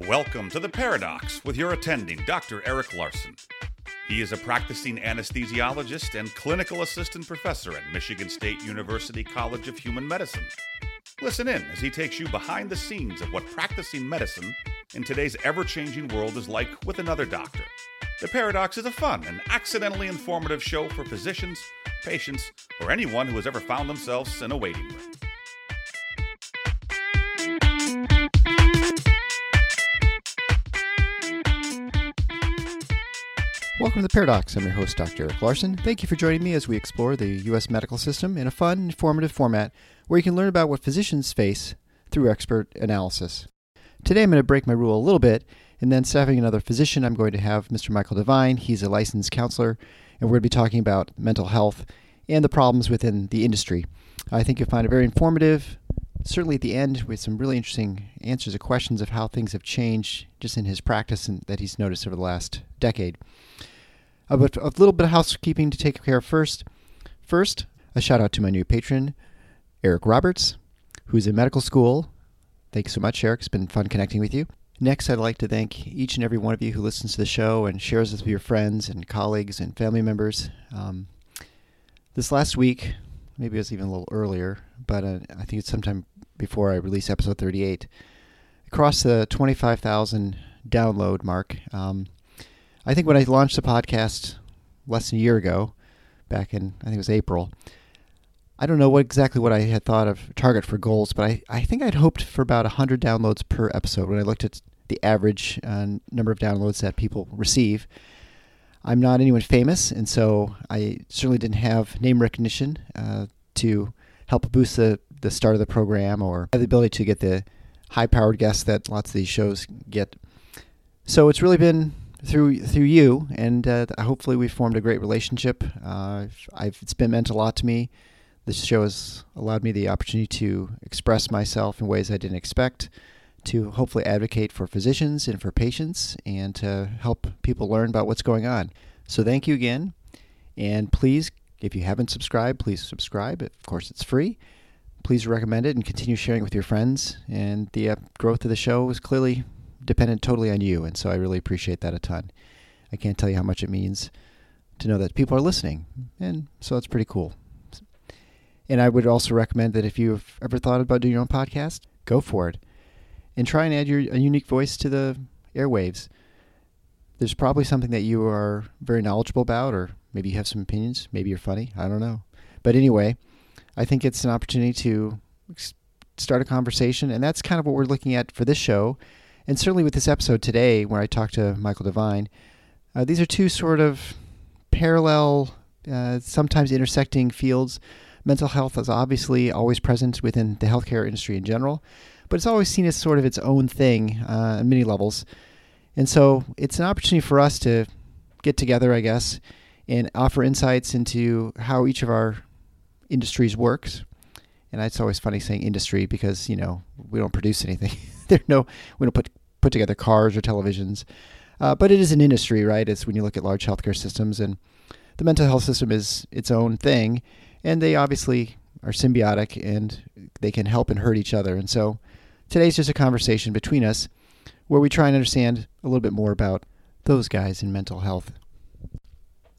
Welcome to The Paradox with your attending, Dr. Eric Larson. He is a practicing anesthesiologist and clinical assistant professor at Michigan State University College of Human Medicine. Listen in as he takes you behind the scenes of what practicing medicine in today's ever changing world is like with another doctor. The Paradox is a fun and accidentally informative show for physicians, patients, or anyone who has ever found themselves in a waiting room. Welcome to the Paradox. I'm your host, Dr. Eric Larson. Thank you for joining me as we explore the U.S. medical system in a fun, informative format where you can learn about what physicians face through expert analysis. Today, I'm going to break my rule a little bit, and then having another physician, I'm going to have Mr. Michael DeVine. He's a licensed counselor, and we're going to be talking about mental health and the problems within the industry. I think you'll find it very informative, certainly at the end with some really interesting answers to questions of how things have changed just in his practice and that he's noticed over the last decade. Uh, but a little bit of housekeeping to take care of first. First, a shout out to my new patron, Eric Roberts, who's in medical school. Thanks so much, Eric. It's been fun connecting with you. Next, I'd like to thank each and every one of you who listens to the show and shares this with your friends and colleagues and family members. Um, this last week, maybe it was even a little earlier, but uh, I think it's sometime before I release episode 38, across the 25,000 download mark. Um, I think when I launched the podcast less than a year ago, back in, I think it was April, I don't know what exactly what I had thought of target for goals, but I, I think I'd hoped for about 100 downloads per episode when I looked at the average uh, number of downloads that people receive. I'm not anyone famous, and so I certainly didn't have name recognition uh, to help boost the, the start of the program or the ability to get the high powered guests that lots of these shows get. So it's really been through through you, and uh, hopefully we've formed a great relationship. Uh, I've, it's been meant a lot to me. This show has allowed me the opportunity to express myself in ways I didn't expect, to hopefully advocate for physicians and for patients, and to help people learn about what's going on. So thank you again, and please, if you haven't subscribed, please subscribe. Of course, it's free. Please recommend it and continue sharing with your friends. And the uh, growth of the show is clearly dependent totally on you, and so I really appreciate that a ton. I can't tell you how much it means to know that people are listening, and so it's pretty cool. And I would also recommend that if you've ever thought about doing your own podcast, go for it, and try and add your a unique voice to the airwaves. There's probably something that you are very knowledgeable about, or maybe you have some opinions. Maybe you're funny. I don't know. But anyway, I think it's an opportunity to start a conversation, and that's kind of what we're looking at for this show and certainly with this episode today, where I talked to Michael DeVine, uh, these are two sort of parallel, uh, sometimes intersecting fields. Mental health is obviously always present within the healthcare industry in general, but it's always seen as sort of its own thing uh, on many levels. And so it's an opportunity for us to get together, I guess, and offer insights into how each of our industries works. And it's always funny saying industry because, you know, we don't produce anything. there no we don't put put together cars or televisions, uh, but it is an industry, right? It's when you look at large healthcare systems, and the mental health system is its own thing, and they obviously are symbiotic and they can help and hurt each other. And so today's just a conversation between us, where we try and understand a little bit more about those guys in mental health.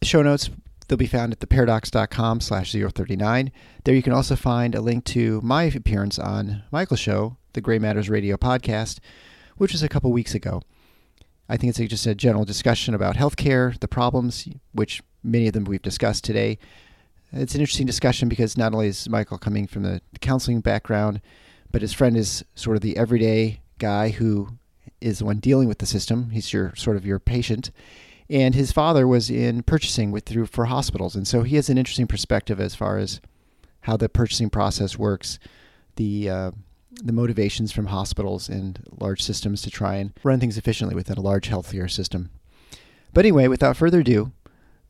Show notes they'll be found at theparadox.com slash 039. There you can also find a link to my appearance on Michael's show, the Gray Matters Radio podcast, which was a couple weeks ago. I think it's just a general discussion about healthcare, the problems, which many of them we've discussed today. It's an interesting discussion because not only is Michael coming from the counseling background, but his friend is sort of the everyday guy who is the one dealing with the system. He's your sort of your patient, and his father was in purchasing with through for hospitals, and so he has an interesting perspective as far as how the purchasing process works, the uh, the motivations from hospitals and large systems to try and run things efficiently within a large healthcare system. But anyway, without further ado,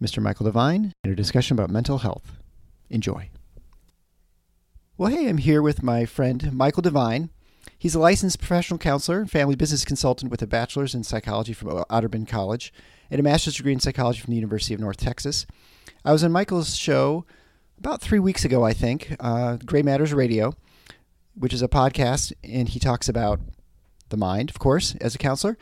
Mr. Michael DeVine and a discussion about mental health. Enjoy. Well, hey, I'm here with my friend Michael DeVine. He's a licensed professional counselor and family business consultant with a bachelor's in psychology from Otterbein College and a master's degree in psychology from the University of North Texas. I was on Michael's show about three weeks ago, I think, uh, Gray Matters Radio, which is a podcast, and he talks about the mind, of course, as a counselor.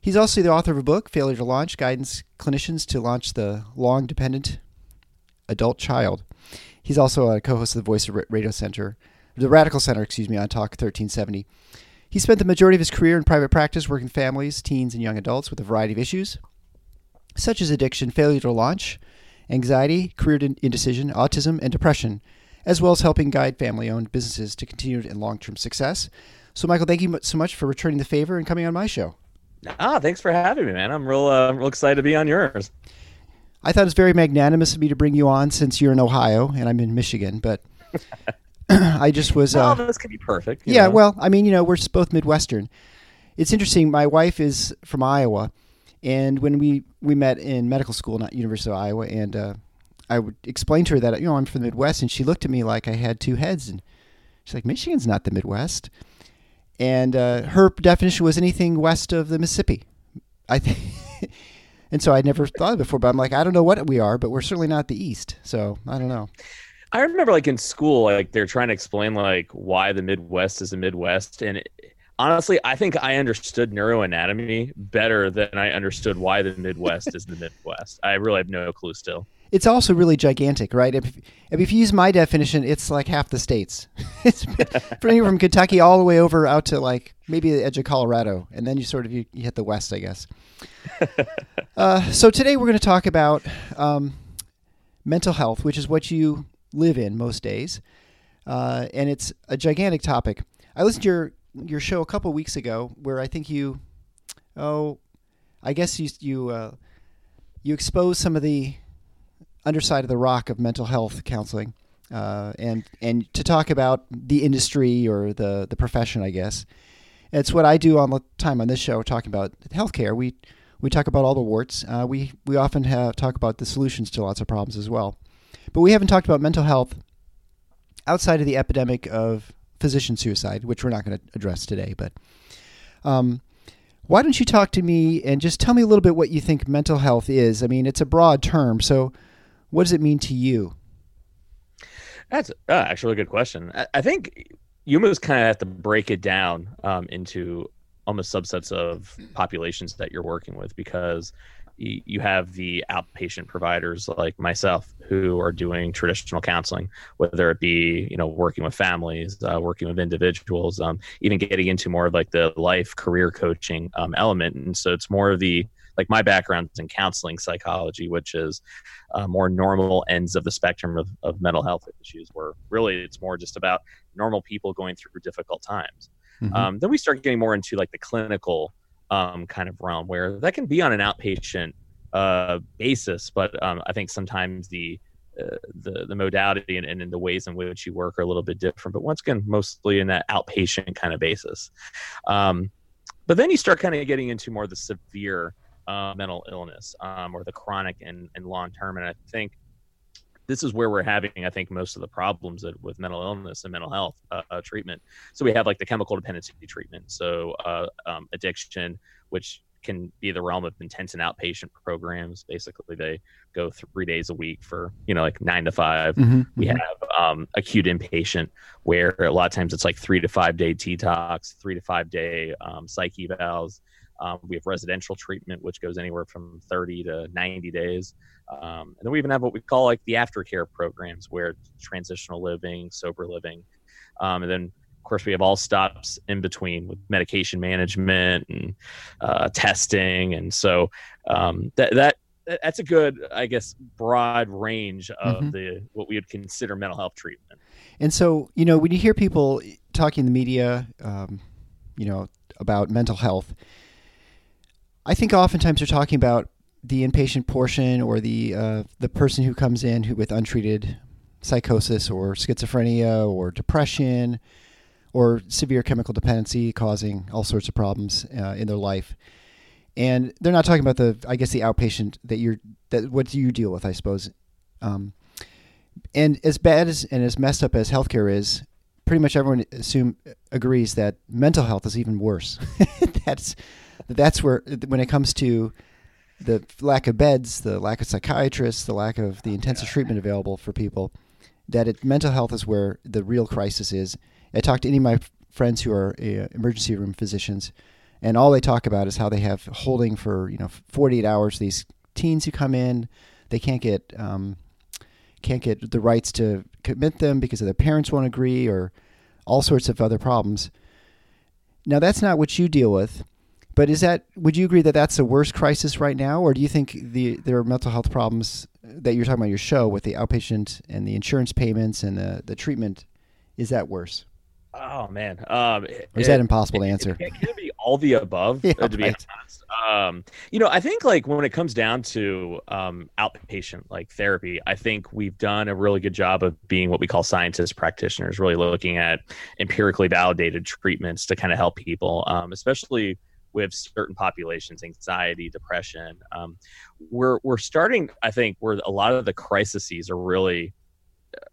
He's also the author of a book, Failure to Launch Guidance Clinicians to Launch the Long Dependent Adult Child. He's also a co host of the Voice of Radio Center, the Radical Center, excuse me, on Talk 1370. He spent the majority of his career in private practice working families, teens, and young adults with a variety of issues, such as addiction, failure to launch, anxiety, career indecision, autism, and depression, as well as helping guide family owned businesses to continued and long term success. So, Michael, thank you so much for returning the favor and coming on my show. Ah, thanks for having me, man. I'm real, uh, real excited to be on yours. I thought it was very magnanimous of me to bring you on since you're in Ohio and I'm in Michigan, but I just was. Well, uh, this could be perfect. Yeah, know? well, I mean, you know, we're both Midwestern. It's interesting. My wife is from Iowa, and when we we met in medical school, not University of Iowa, and uh, I would explain to her that you know I'm from the Midwest, and she looked at me like I had two heads, and she's like, "Michigan's not the Midwest." and uh, her definition was anything west of the Mississippi. I think, and so I'd never thought of it before. But I'm like, I don't know what we are, but we're certainly not the East. So I don't know. I remember, like in school, like they're trying to explain like why the Midwest is the Midwest, and it, honestly, I think I understood neuroanatomy better than I understood why the Midwest is the Midwest. I really have no clue still it's also really gigantic, right? If, if you use my definition, it's like half the states. it's from Kentucky all the way over out to like maybe the edge of Colorado, and then you sort of you, you hit the west, I guess. uh, so today we're going to talk about um, mental health, which is what you live in most days, uh, and it's a gigantic topic. I listened to your your show a couple weeks ago, where I think you, oh, I guess you you uh, you exposed some of the underside of the rock of mental health counseling, uh, and and to talk about the industry or the the profession, I guess. It's what I do all the time on this show, talking about healthcare. We we talk about all the warts. Uh, we we often have talk about the solutions to lots of problems as well, but we haven't talked about mental health outside of the epidemic of physician suicide, which we're not going to address today. But um, why don't you talk to me and just tell me a little bit what you think mental health is? I mean, it's a broad term, so what does it mean to you? That's uh, actually a good question. I, I think you almost kind of have to break it down um, into almost subsets of populations that you're working with because you, you have the outpatient providers like myself who are doing traditional counseling, whether it be you know working with families, uh, working with individuals, um, even getting into more of like the life career coaching um, element. And so it's more of the like my background's in counseling psychology, which is uh, more normal ends of the spectrum of, of mental health issues, where really it's more just about normal people going through difficult times. Mm-hmm. Um, then we start getting more into like the clinical um, kind of realm, where that can be on an outpatient uh, basis, but um, I think sometimes the uh, the the modality and, and the ways in which you work are a little bit different. But once again, mostly in that outpatient kind of basis. Um, but then you start kind of getting into more of the severe uh, mental illness um, or the chronic and, and long term. And I think this is where we're having, I think, most of the problems with mental illness and mental health uh, uh, treatment. So we have like the chemical dependency treatment, so uh, um, addiction, which can be the realm of intense and outpatient programs. Basically, they go three days a week for you know like nine to 5 Mm-hmm. We have um, acute inpatient where a lot of times it's like three to five day detox, three to five day um, psych evals. Um, we have residential treatment, which goes anywhere from 30 to 90 days. Um, and then we even have what we call like the aftercare programs, where transitional living, sober living, um, and then of course we have all stops in between with medication management and uh, testing, and so um, that that that's a good, I guess, broad range of Mhm. the what we would consider mental health treatment. And so, you know, when you hear people talking in the media, um, you know, about mental health, I think oftentimes they're talking about the inpatient portion or the uh, the person who comes in who with untreated psychosis or schizophrenia or depression or severe chemical dependency causing all sorts of problems uh, in their life. And they're not talking about the, I guess, the outpatient that you're that what do you deal with, I suppose. Um, and as bad as and as messed up as healthcare is, pretty much everyone assume agrees that mental health is even worse. that's that's where when it comes to the lack of beds, the lack of psychiatrists, the lack of the intensive treatment available for people, that it, mental health is where the real crisis is. I talk to any of my friends who are uh, emergency room physicians, and all they talk about is how they have holding for you know 48 hours these teens who come in, they can't get um, can't get the rights to commit them because their parents won't agree or all sorts of other problems. Now that's not what you deal with, but is that would you agree that that's the worst crisis right now, or do you think the there are mental health problems that you're talking about your show with the outpatient and the insurance payments and the the treatment is that worse, Oh man, um, or is that impossible to answer? It, can be all the above, Yeah, to be right. honest. Um, you know, I think like when it comes down to um, outpatient like therapy, I think we've done a really good job of being what we call scientist practitioners, really looking at empirically validated treatments to kind of help people, um, especially with certain populations, anxiety, depression. Um, we're we're starting, I think, where a lot of the crises are really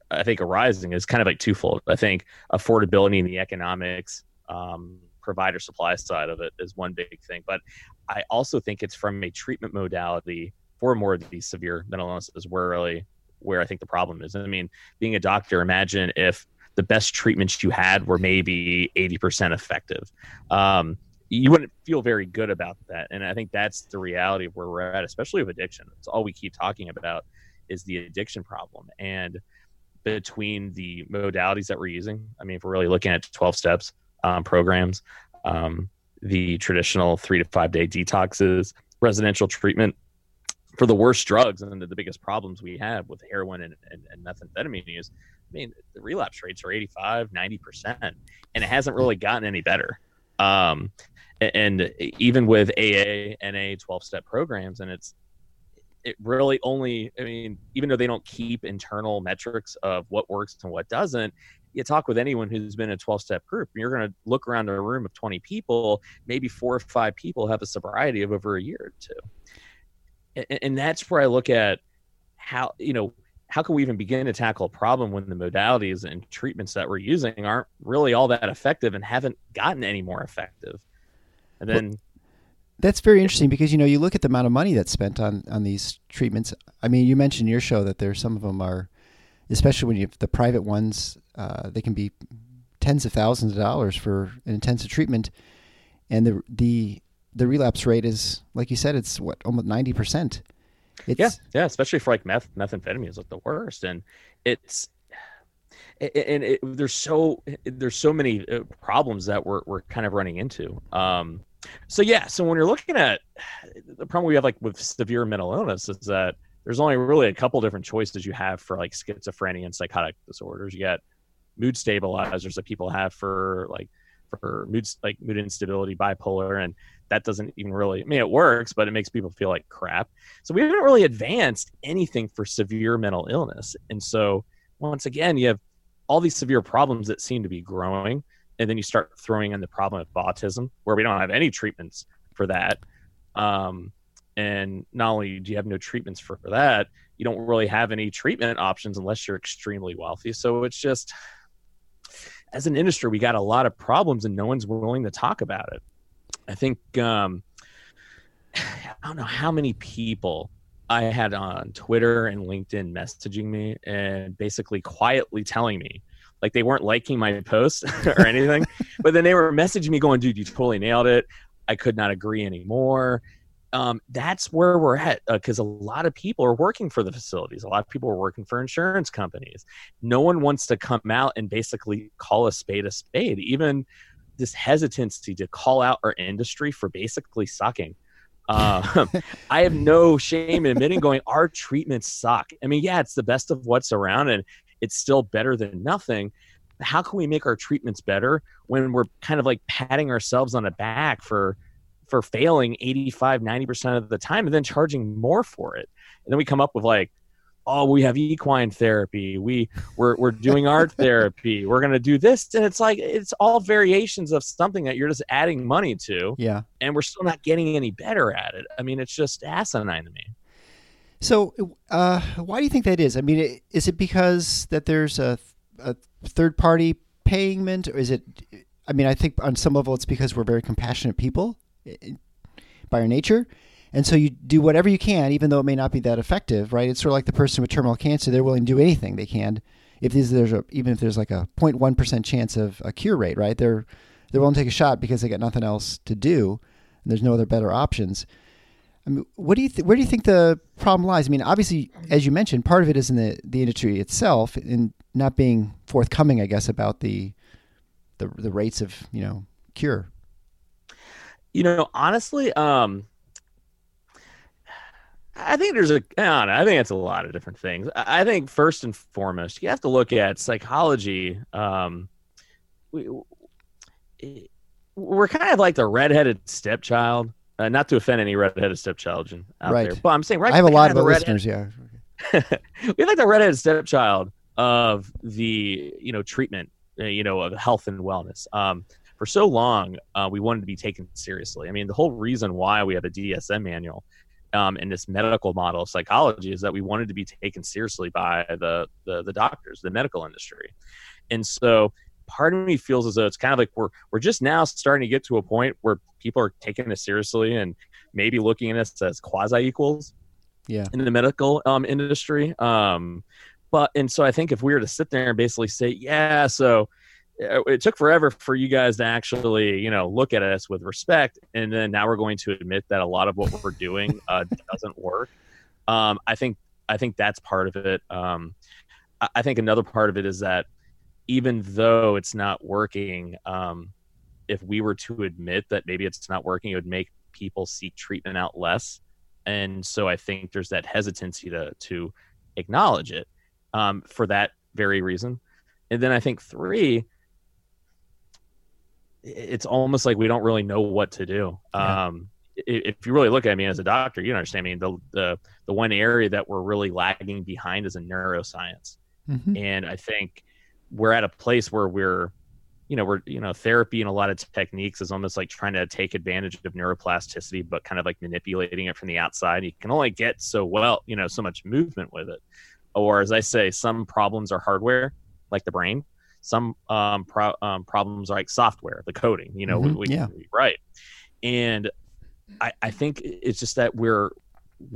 I think arising is kind of like twofold. I think affordability and the economics, um, provider supply side of it is one big thing. But I also think it's from a treatment modality for more of these severe mental illnesses where really where I think the problem is. I mean, being a doctor, imagine if the best treatments you had were maybe 80% effective. Um, you wouldn't feel very good about that. And I think that's the reality of where we're at, especially with addiction. It's all we keep talking about is the addiction problem. And between the modalities that we're using, I mean, if we're really looking at 12 steps um, programs, um, the traditional three to five day detoxes, residential treatment for the worst drugs and the, the biggest problems we have with heroin and, and, and methamphetamine use. I mean, the relapse rates are 85, 90%, and it hasn't really gotten any better. Um, and even with AA, NA, 12 step programs, and it's, it really only, I mean, even though they don't keep internal metrics of what works and what doesn't, you talk with anyone who's been in a 12 step group, and you're going to look around a room of 20 people, maybe four or five people have a sobriety of over a year or two. And, and that's where I look at how, you know, how can we even begin to tackle a problem when the modalities and treatments that we're using aren't really all that effective and haven't gotten any more effective? And then, That's very interesting because you know you look at the amount of money that's spent on on these treatments. I mean, you mentioned in your show that there some of them are, especially when you have the private ones, uh, they can be tens of thousands of dollars for an intensive treatment, and the the the relapse rate is like you said, it's what almost ninety percent. It's, yeah, yeah, especially for like meth, methamphetamine is like the worst, and it's and it, there's so there's so many uh, problems that we're we're kind of running into. Um, so yeah, so when you're looking at the problem we have like with severe mental illness is that there's only really a couple different choices you have for like schizophrenia and psychotic disorders. You got mood stabilizers that people have for like for mood like mood instability, bipolar, and that doesn't even really. I mean, it works, but it makes people feel like crap. So we haven't really advanced anything for severe mental illness, and so once again, you have all these severe problems that seem to be growing, and then you start throwing in the problem of autism, where we don't have any treatments for that. Um, and not only do you have no treatments for, for that, you don't really have any treatment options unless you're extremely wealthy. So it's just, as an industry, we got a lot of problems, and no one's willing to talk about it. I think um, I don't know how many people I had on Twitter and LinkedIn messaging me and basically quietly telling me, like they weren't liking my posts or anything, but then they were messaging me going, dude, you totally nailed it. I could not agree anymore. Um, that's where we're at because uh, a lot of people are working for the facilities. A lot of people are working for insurance companies. No one wants to come out and basically call a spade a spade. Even this hesitancy to call out our industry for basically sucking. Uh, I have no shame in admitting going, our treatments suck. I mean, yeah, it's the best of what's around and it's still better than nothing. How can we make our treatments better when we're kind of like patting ourselves on the back for for failing 85 90% of the time and then charging more for it? And then we come up with like oh we have equine therapy. We we're, we're doing art therapy. We're going to do this. And it's like it's all variations of something that you're just adding money to yeah. and we're still not getting any better at it. I mean it's just asinine to me so uh, why do you think that is i mean is it because that there's a, a third party payment or is it i mean i think on some level it's because we're very compassionate people by our nature. And so you do whatever you can, even though it may not be that effective, right? It's sort of like the person with terminal cancer; they're willing to do anything they can, if there's a, even if there's like a 0.1 percent chance of a cure rate, right? They're they're willing to take a shot because they got nothing else to do, and there's no other better options. I mean, what do you th- where do you think the problem lies? I mean, obviously, as you mentioned, part of it is in the the industry itself, in not being forthcoming, I guess, about the the the rates of you know cure. You know, honestly, um, I think there's a, I know, I think it's a lot of different things. I think first and foremost, you have to look at psychology. Um, we, we're kind of like the redheaded stepchild. Uh, not to offend any redheaded stepchild out right. there, but I'm saying right. I have a lot of listeners. Yeah, we like the redheaded stepchild of the you know treatment, uh, you know, of health and wellness. Um, for so long, uh, we wanted to be taken seriously. I mean, the whole reason why we have a DSM manual um, in this medical model of psychology is that we wanted to be taken seriously by the, the, the doctors, the medical industry, and so part of me feels as though it's kind of like we're we're just now starting to get to a point where people are taking us seriously and maybe looking at us as quasi equals. Yeah. In the medical um, industry, um, but and so I think if we were to sit there and basically say, yeah, so it took forever for you guys to actually you know look at us with respect and then now we're going to admit that a lot of what we're doing uh, doesn't work um, i think i think that's part of it um, I, think another part of it is that even though it's not working um, if we were to admit that maybe it's not working it would make people seek treatment out less and so i think there's that hesitancy to to acknowledge it um, for that very reason and then i think three it's almost like we don't really know what to do. Yeah. Um, if you really look at me as a doctor, you understand. I mean, the the the one area that we're really lagging behind is in neuroscience, mm-hmm. and I think we're at a place where we're, you know, we're you know, therapy and a lot of techniques is almost like trying to take advantage of neuroplasticity, but kind of like manipulating it from the outside. You can only get so well, you know, so much movement with it. Or as I say, some problems are hardware, like the brain, some um, pro- um, problems are like software, the coding, you know, mm-hmm. we, we, yeah. we write. And I, I think it's just that we're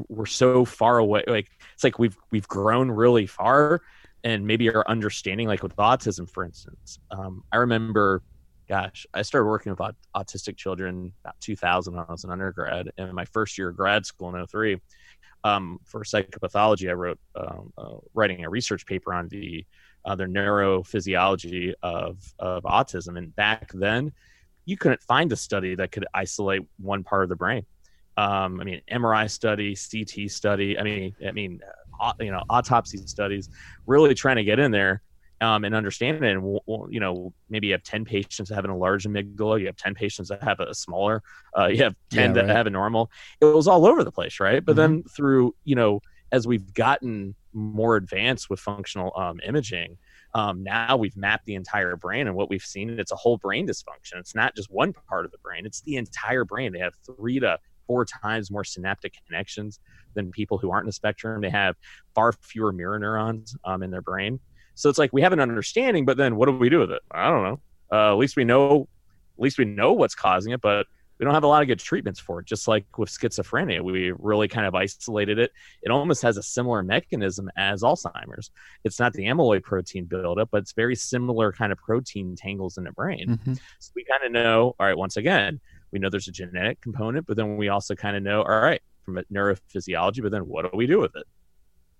we're so far away. Like it's like we've we've grown really far, and maybe our understanding, like with autism, for instance. Um, I remember, gosh, I started working with aut- autistic children about 2000 when I was an undergrad, and in my first year of grad school in 03, um, for psychopathology, I wrote um, uh, writing a research paper on the uh, their neurophysiology of, of autism. And back then, you couldn't find a study that could isolate one part of the brain. Um, I mean, MRI study, CT study. I mean, I mean, you know, autopsy studies. Really trying to get in there um, and understand it. And you know, maybe you have ten patients that have an enlarged amygdala. You have ten patients that have a smaller. Uh, you have ten yeah, that right. have a normal. It was all over the place, right? But mm-hmm. then through you know, as we've gotten more advanced with functional um, imaging, um, now we've mapped the entire brain, and what we've seen it's a whole brain dysfunction. It's not just one part of the brain; it's the entire brain. They have three to four times more synaptic connections than people who aren't in the spectrum. They have far fewer mirror neurons um, in their brain. So it's like we have an understanding, but then what do we do with it? I don't know. Uh, at least we know, at least we know what's causing it, but we don't have a lot of good treatments for it. Just like with schizophrenia, we really kind of isolated it. It almost has a similar mechanism as Alzheimer's. It's not the amyloid protein buildup, but it's very similar kind of protein tangles in the brain. Mm-hmm. So we kind of know, all right, once again, we know there's a genetic component, but then we also kind of know, all right, from a neurophysiology, but then what do we do with it?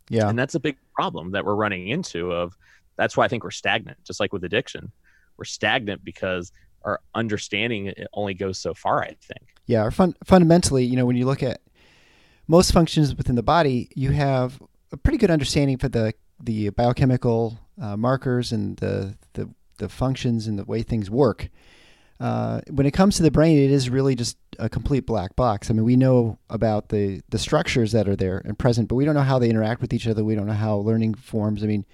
Yeah. And that's a big problem that we're running into of that's why I think we're stagnant, just like with addiction. We're stagnant because our understanding it only goes so far, I think. Yeah, fun- fundamentally, you know, when you look at most functions within the body, you have a pretty good understanding for the the biochemical uh, markers and the, the the functions and the way things work. Uh, when it comes to the brain, it is really just a complete black box. I mean, we know about the the structures that are there and present, but we don't know how they interact with each other. We don't know how learning forms. I mean,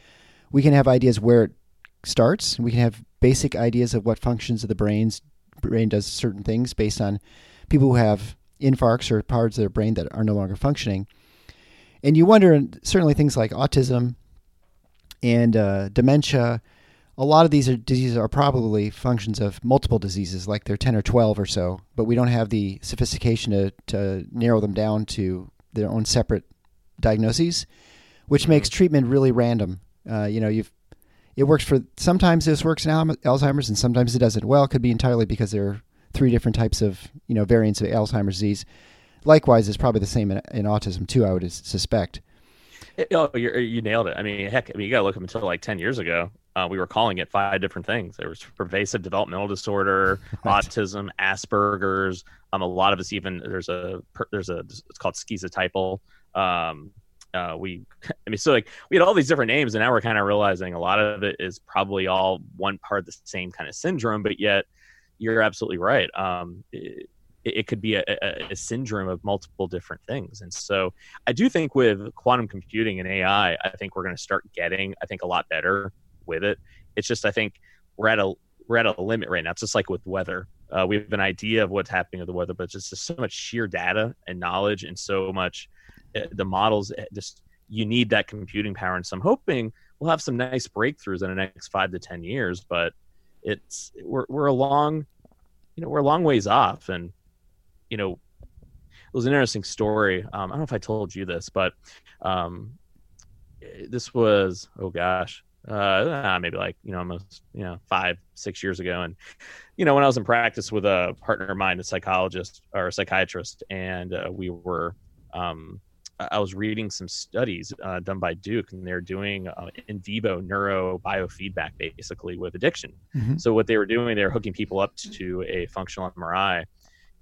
we can have ideas where it starts. We can have basic ideas of what functions of the brains brain does certain things based on people who have infarcts or parts of their brain that are no longer functioning. And you wonder, certainly things like autism and uh, dementia, a lot of these are, diseases are probably functions of multiple diseases, like they're 10 or 12 or so, but we don't have the sophistication to, to narrow them down to their own separate diagnoses, which makes treatment really random. Uh, you know, you've it works for sometimes this works in Alzheimer's and sometimes it doesn't. Well, it could be entirely because there are three different types of you know variants of Alzheimer's disease. Likewise, it's probably the same in, in autism too. I would suspect. oh, you nailed it. I mean, heck, I mean, you got to look up until like ten years ago. Uh, we were calling it five different things. There was pervasive developmental disorder, autism, Asperger's. Um, a lot of us even there's a there's a it's called schizotypal. Um, uh, we i mean so like we had all these different names and now we're kind of realizing a lot of it is probably all one part of the same kind of syndrome but yet you're absolutely right um, it, it could be a, a, a, syndrome of multiple different things and so i do think with quantum computing and ai i think we're going to start getting i think a lot better with it. It's just i think we're at a we're at a limit right now. It's just like with weather. Uh, we have an idea of what's happening with the weather but it's just so much sheer data and knowledge and so much uh, the models uh, just you need that computing power. And so i'm hoping we'll have some nice breakthroughs in the next five to ten years but it's we're, we're a long you know we're a long ways off. And you know it was an interesting story. Um, i don't know if i told you this but um, this was oh gosh uh, maybe like you know almost you know five six years ago and you know when i was in practice with a partner of mine a psychologist or a psychiatrist and uh, we were um, I was reading some studies uh, done by Duke, and they're doing uh, in vivo neuro biofeedback basically with addiction. Mm-hmm. So what they were doing, they were hooking people up to a functional MRI,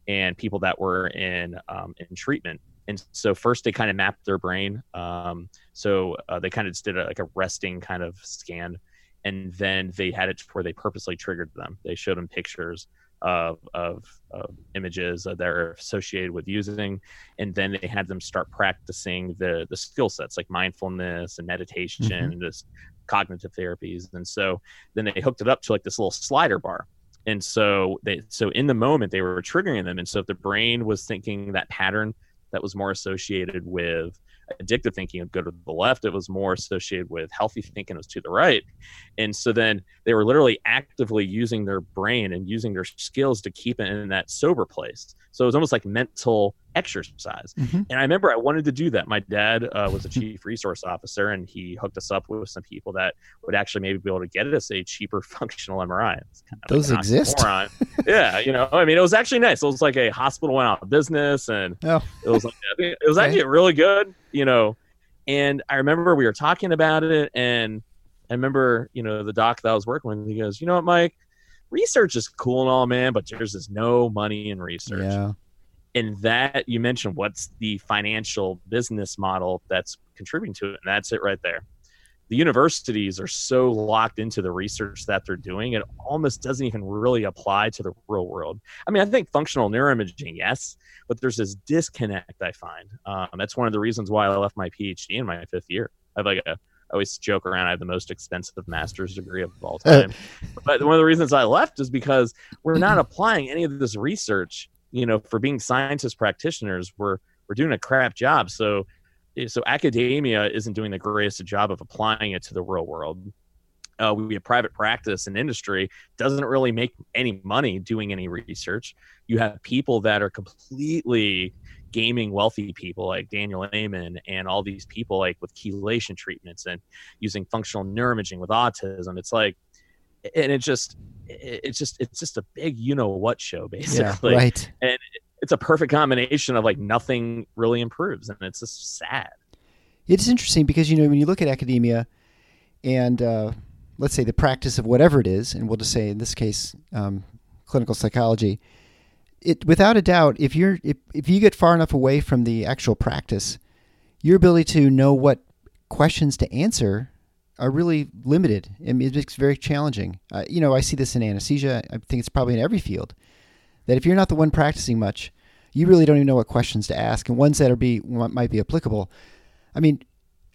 and people that were in um, in treatment. And so first they kind of mapped their brain. Um, so uh, they kind of just did a, like a resting kind of scan, and then they had it where they purposely triggered them. They showed them pictures of, of, of images that are associated with using and then they had them start practicing the the skill sets like mindfulness and meditation mm-hmm. and just cognitive therapies and so then they hooked it up to like this little slider bar and so they so in the moment they were triggering them and so if the brain was thinking that pattern that was more associated with addictive thinking would go to the left. It was more associated with healthy thinking was to the right. And so then they were literally actively using their brain and using their skills to keep it in that sober place. So it was almost like mental exercise. Mm-hmm. And I remember I wanted to do that. My dad uh, was a chief resource officer, and he hooked us up with some people that would actually maybe be able to get us a cheaper functional MRI. Kind of Those like exist. yeah, you know, I mean, it was actually nice. It was like a hospital went out of business, and oh. it was like, it was actually really good, you know. And I remember we were talking about it, and I remember, you know, the doc that I was working with, he goes, "You know what, Mike." Research is cool and all, man, but there's just no money in research. Yeah and that you mentioned what's the financial business model that's contributing to it and that's it right there the universities are so locked into the research that they're doing it almost doesn't even really apply to the real world i mean i think functional neuroimaging yes but there's this disconnect i find um, that's one of the reasons why i left my phd in my fifth year i have like a I always joke around. I have the most expensive master's degree of all time. but one of the reasons I left is because we're not applying any of this research you know, for being scientist practitioners, we're we're doing a crap job. So so academia isn't doing the greatest job of applying it to the real world. uh, we have private practice and industry doesn't really make any money doing any research. You have people that are completely gaming wealthy people like Daniel Amen and all these people like with chelation treatments and using functional neuroimaging with autism. It's like, and it just, it's just, it's just a big, you know what show basically. Yeah, right. And it's a perfect combination of like nothing really improves, and it's just sad. It's interesting because you know when you look at academia, and uh, let's say the practice of whatever it is, and we'll just say in this case, um, clinical psychology. It without a doubt, if you're if, if you get far enough away from the actual practice, your ability to know what questions to answer are really limited. I mean, it's very challenging. Uh, you know, I see this in anesthesia. I think it's probably in every field that if you're not the one practicing much, you really don't even know what questions to ask and ones that are be might be applicable. I mean,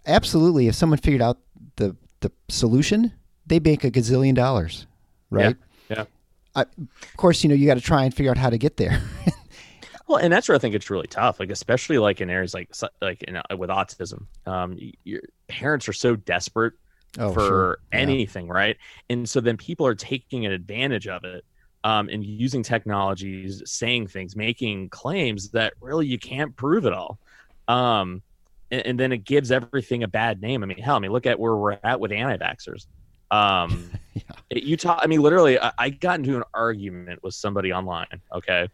absolutely. If someone figured out the the solution, they make a gazillion dollars, right? Yeah. yeah. I, of course, you know you got to try and figure out how to get there. well, and that's where I think it's really tough. Like especially like in areas like like in, uh, with autism, um, your parents are so desperate oh, for sure. yeah. anything, right? And so then people are taking advantage of it um, and using technologies, saying things, making claims that really you can't prove it all. Um, and, and, then it gives everything a bad name. I mean, hell, I mean, look at where we're at with anti-vaxxers. Um, yeah. You talk. I mean, literally, I, I, got into an argument with somebody online. Okay.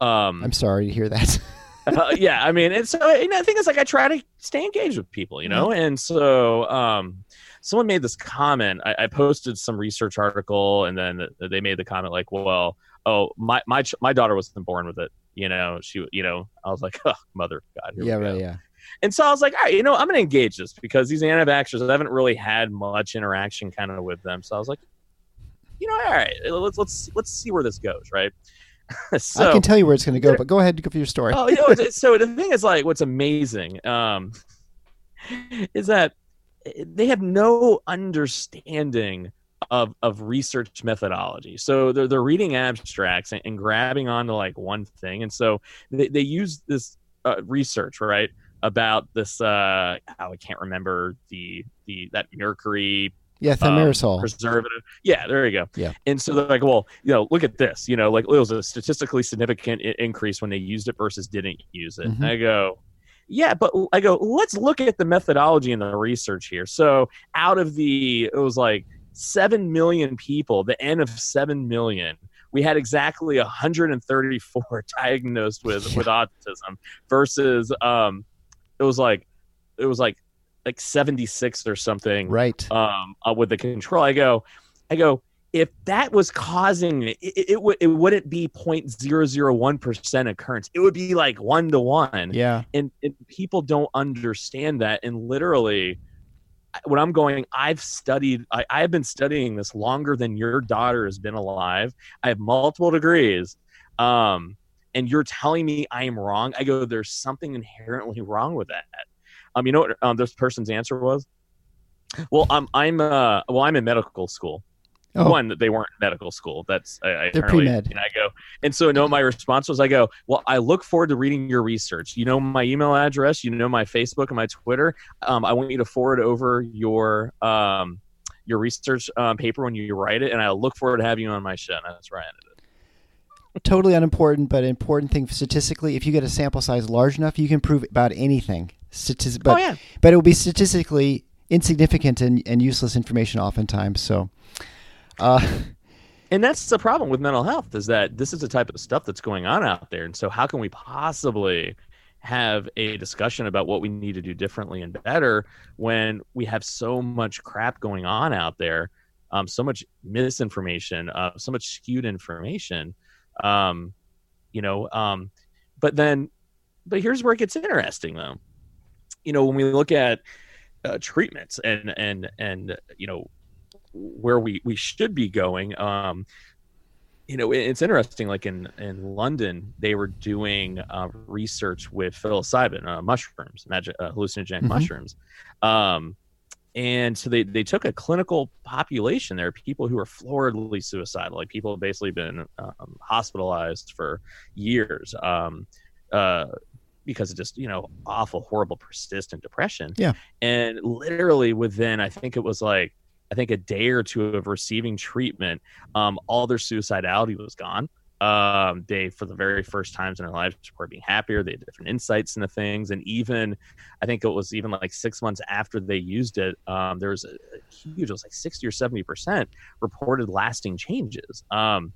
Um, I'm sorry to hear that. uh, yeah, I mean, and so. And I think it's like I try to stay engaged with people, you know, mm-hmm. and so um, someone made this comment. I, I, posted some research article, and then they made the comment like, "Well, oh, my my my daughter wasn't born with it." You know, she, you know, I was like, "Oh, mother God." yeah, right, yeah. And so I was like, all right, you know, I'm going to engage this because these anti-vaxxers, I haven't really had much interaction kind of with them. So I was like, you know, all right, let's let's let's see where this goes, right? so, I can tell you where it's going to go, but go ahead and go for your story. oh, you know, so the thing is, like, what's amazing um, is that they have no understanding of of research methodology. So they're they're reading abstracts and, and grabbing onto like one thing, and so they they use this uh, research right about this. Uh, oh, I can't remember the the that mercury. Yeah, thimerosal um, preservative. Yeah, there you go. Yeah, and so they're like, well, you know, look at this. You know, like it was a statistically significant increase when they used it versus didn't use it. Mm-hmm. I go, yeah, but I go, let's look at the methodology and the research here. So out of the, it was like 7 million people, the N of 7 million, we had exactly 134 diagnosed with, yeah. with autism versus, um, it was like, it was like, like 76 or something. Right. Um, uh, with the control. I go, I go, if that was causing it, it, it, would it wouldn't be 0.001 percent occurrence. It would be like one to one. Yeah, and, and people don't understand that. And literally, when I'm going, I've studied. I, I've been studying this longer than your daughter has been alive. I have multiple degrees. Um, and you're telling me I am wrong. I go, there's something inherently wrong with that. Um, you know what um, this person's answer was? Well, I'm I'm uh well I'm in medical school Oh. One, that they weren't medical school. That's I, I they're pre med. And I go, and so no, my response was, I go, well, I look forward to reading your research. You know my email address, you know my Facebook and my Twitter. Um, I want you to forward over your um your research um, paper when you write it, and I look forward to having you on my show. And that's where I ended it. totally unimportant, but important thing statistically. If you get a sample size large enough, you can prove about anything. Statis- but, oh yeah. But it will be statistically insignificant and, and useless information oftentimes. So uh, and that's the problem with mental health is that this is the type of stuff that's going on out there. And so, how can we possibly have a discussion about what we need to do differently and better when we have so much crap going on out there, um, so much misinformation, uh, so much skewed information, um, you know. Um, but then, but here's where it gets interesting, though. You know, when we look at uh, treatments and and and you know where we we should be going. Um, you know, it's interesting. Like in in London, they were doing uh, research with psilocybin uh, mushrooms, magic uh, hallucinogenic mm-hmm. mushrooms. Um, and so they, they took a clinical population there, people who are floridly suicidal, like people have basically been um, hospitalized for years um, uh, because of just, you know, awful, horrible, persistent depression. Yeah. And literally within, I think it was like I think a day or two of receiving treatment, um, all their suicidality was gone. Um, they, for the very first times in their lives, were being happier. They had different insights into things, and even I think it was even like six months after they used it, um, there was a, huge, it was like sixty or seventy percent reported lasting changes. Um,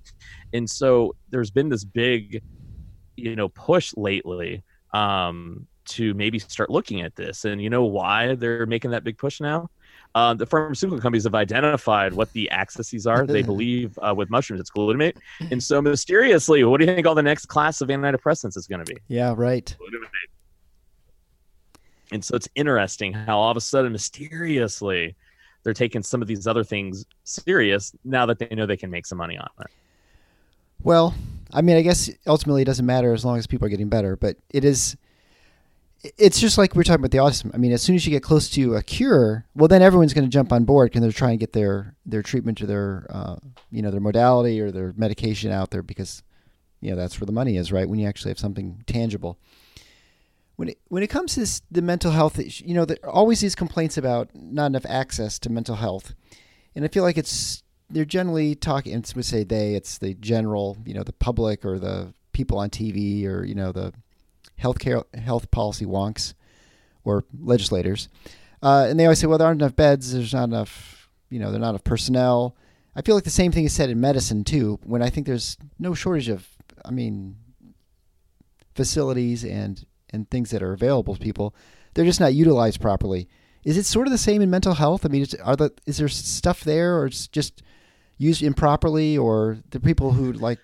and so there's been this big, you know, push lately um, to maybe start looking at this. And you know why they're making that big push now? Uh, the pharmaceutical companies have identified what the accesses are. They believe uh, with mushrooms it's glutamate. And so mysteriously, what do you think all the next class of antidepressants is going to be? Yeah, right. Glutamate. And so it's interesting how all of a sudden, mysteriously, they're taking some of these other things serious now that they know they can make some money on it. Well, I mean, I guess ultimately it doesn't matter as long as people are getting better, but it is. It's just like we are talking about the autism. I mean, as soon as you get close to a cure, well, then everyone's going to jump on board because they're trying to get their their treatment or their uh, you know their modality or their medication out there because you know that's where the money is, right? When you actually have something tangible. When it when it comes to this, the mental health, you know, there are always these complaints about not enough access to mental health, and I feel like it's they're generally talking. And would say they. It's the general, you know, the public or the people on TV or you know the healthcare health policy wonks or legislators, uh, and they always say, well, there aren't enough beds. There's not enough, you know, there's not enough personnel. I feel like the same thing is said in medicine too. When I think there's no shortage of, I mean, facilities and and things that are available to people, they're just not utilized properly. Is it sort of the same in mental health? I mean, is, are the is there stuff there, or it's just used improperly, or the people who like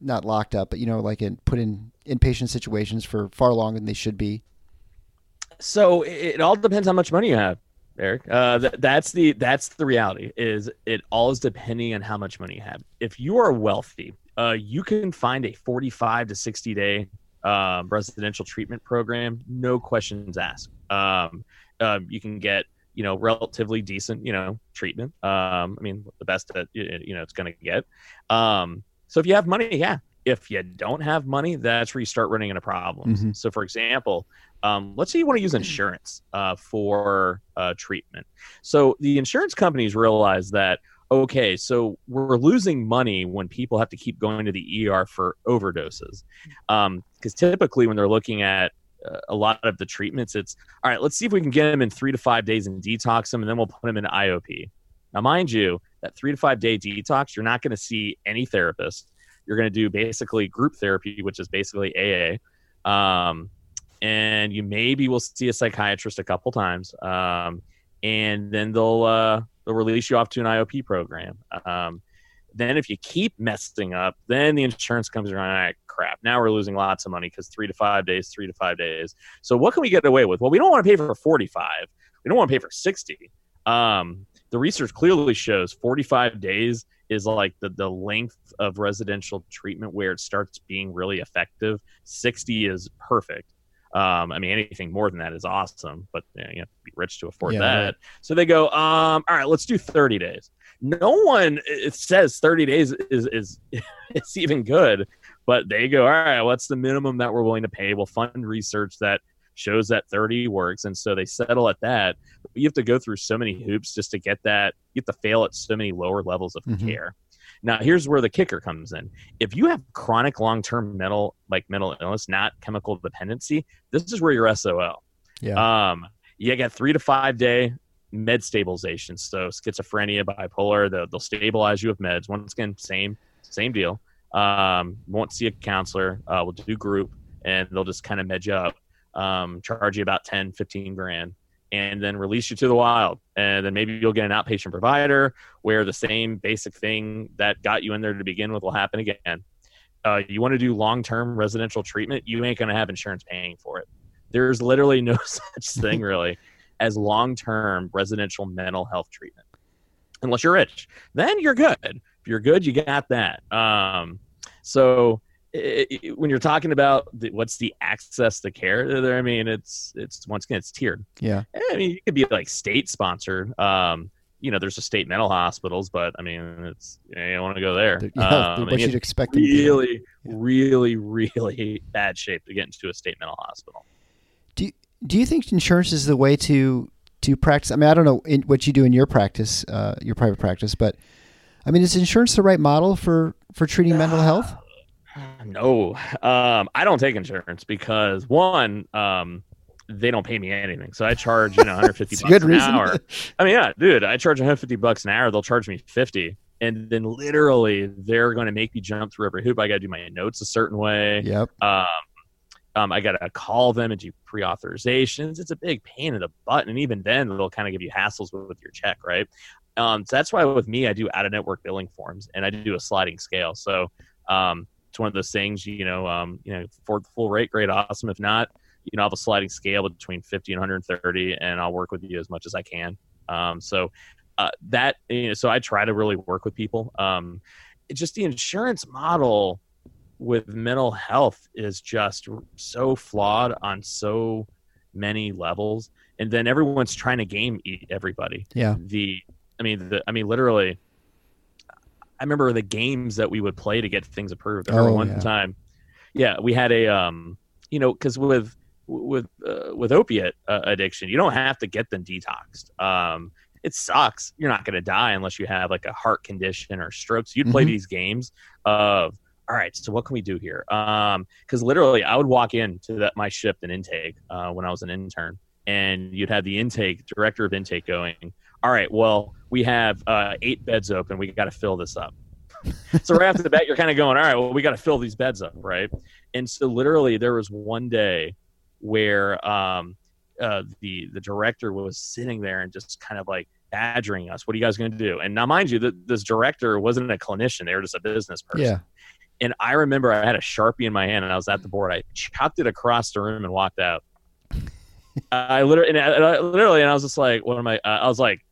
not locked up, but you know, like in, put in inpatient situations for far longer than they should be? So it all depends how much money you have, Eric. Uh, th- that's the that's the reality. Is it all is depending on how much money you have. If you are wealthy, uh, you can find a forty-five to sixty day um, residential treatment program, no questions asked. Um, uh, you can get you know relatively decent you know treatment. Um, I mean the best that you know it's going to get. Um, so if you have money, yeah. If you don't have money, that's where you start running into problems. Mhm. So for example, um, let's say you want to use insurance uh, for uh, treatment. So the insurance companies realize that okay, so we're losing money when people have to keep going to the ER for overdoses. Because typically, when they're looking at uh, a lot of the treatments, it's all right, let's see if we can get them in three to five days and detox them, and then we'll put them in IOP. Now, mind you, that three to five day detox, you're not going to see any therapist. You're going to do basically group therapy, which is basically AA. Um, and you maybe will see a psychiatrist a couple times. Um, and then they'll uh, they'll release you off to an IOP program. Um, then if you keep messing up, then the insurance comes around. All right, crap. Now we're losing lots of money because three to five days, three to five days. So what can we get away with? Well, we don't want to pay for 45. We don't want to pay for 60. Um, the research clearly shows 45 days is like the, the length of residential treatment where it starts being really effective. 60 is perfect. Um, I mean, anything more than that is awesome, but you, know, you have to be rich to afford Yeah, that. right. So they go, um, all right, let's do 30 days. No one says 30 days is is it's even good, but they go, all right, what's the minimum that we're willing to pay? We'll fund research that shows that 30 works, and so they settle at that. But you have to go through so many hoops just to get that. You have to fail at so many lower levels of Mhm. care. Now, here's where the kicker comes in. If you have chronic long-term mental, like mental illness, not chemical dependency, this is where you're SOL. Yeah. Um, you get three to five day med stabilization. So schizophrenia, bipolar, they'll, they'll stabilize you with meds. Once again, same same deal. Um, won't see a counselor. Uh, we'll do group, and they'll just kind of med you up, um, charge you about 10, 15 grand, and then release you to the wild. And then maybe you'll get an outpatient provider where the same basic thing that got you in there to begin with will happen again. Uh, you want to do long term residential treatment, you ain't going to have insurance paying for it. There's literally no such thing really as long term residential mental health treatment, unless you're rich. Then you're good. If you're good, you got that. Um, so i i when you're talking about the, what's the access to care there, I mean, it's it's once again it's tiered. yeah. I mean, it could be like state sponsored. Um, you know, there's a state mental hospitals, but I mean, it's you don't want to go there. Yeah, Um, what you you'd expect to be. really, really, really bad shape to get into a state mental hospital. Do you think insurance is the way to to practice? I mean, I don't know in, what you do in your practice, uh, your private practice, but I mean, is insurance the right model for for treating mental health? No, um, I don't take insurance because one, um, they don't pay me anything. So I charge, you know, 150 bucks good an reason. hour. I mean, yeah, dude, I charge 150 bucks an hour. They'll charge me 50. And then literally they're going to make me jump through every hoop. I got to do my notes a certain way. Yep. Um, um, I got to call them and do pre-authorizations. It's a big pain in the butt. And even then they'll kind of give you hassles with, with your check. Right. Um, so that's why with me, I do out of network billing forms and I do a sliding scale. So, um, it's one of those things, you know, um, you know, for the full rate, great, awesome. If not, you know, I have a sliding scale between 50 and 130, and I'll work with you as much as I can. Um, so uh, that, you know, so I try to really work with people. Um, it's just the insurance model with mental health is just so flawed on so many levels, and then everyone's trying to game everybody. Yeah. The, I mean, the, I mean, literally. I remember the games that we would play to get things approved. I remember Oh, one yeah. time, yeah, we had a um, you know, because with with uh, with opiate uh, addiction, you don't have to get them detoxed. Um, it sucks. You're not going to die unless you have like a heart condition or strokes. You'd play Mhm. these games of all right. So what can we do here? Um, because literally, I would walk into that my shift and intake uh, when I was an intern, and you'd have the intake director of intake going. All right. Well, we have uh, eight beds open. We got to fill this up. so right after the bet, you're kind of going, all right. Well, we got to fill these beds up, right? And so literally, there was one day where um, uh, the the director was sitting there and just kind of like badgering us. What are you guys going to do? And now, mind you, that this director wasn't a clinician; they were just a business person. Yeah. And I remember I had a sharpie in my hand and I was at the board. I chopped it across the room and walked out. I literally, and I, and I- literally, and I was just like, "What am I?" Uh, I was like,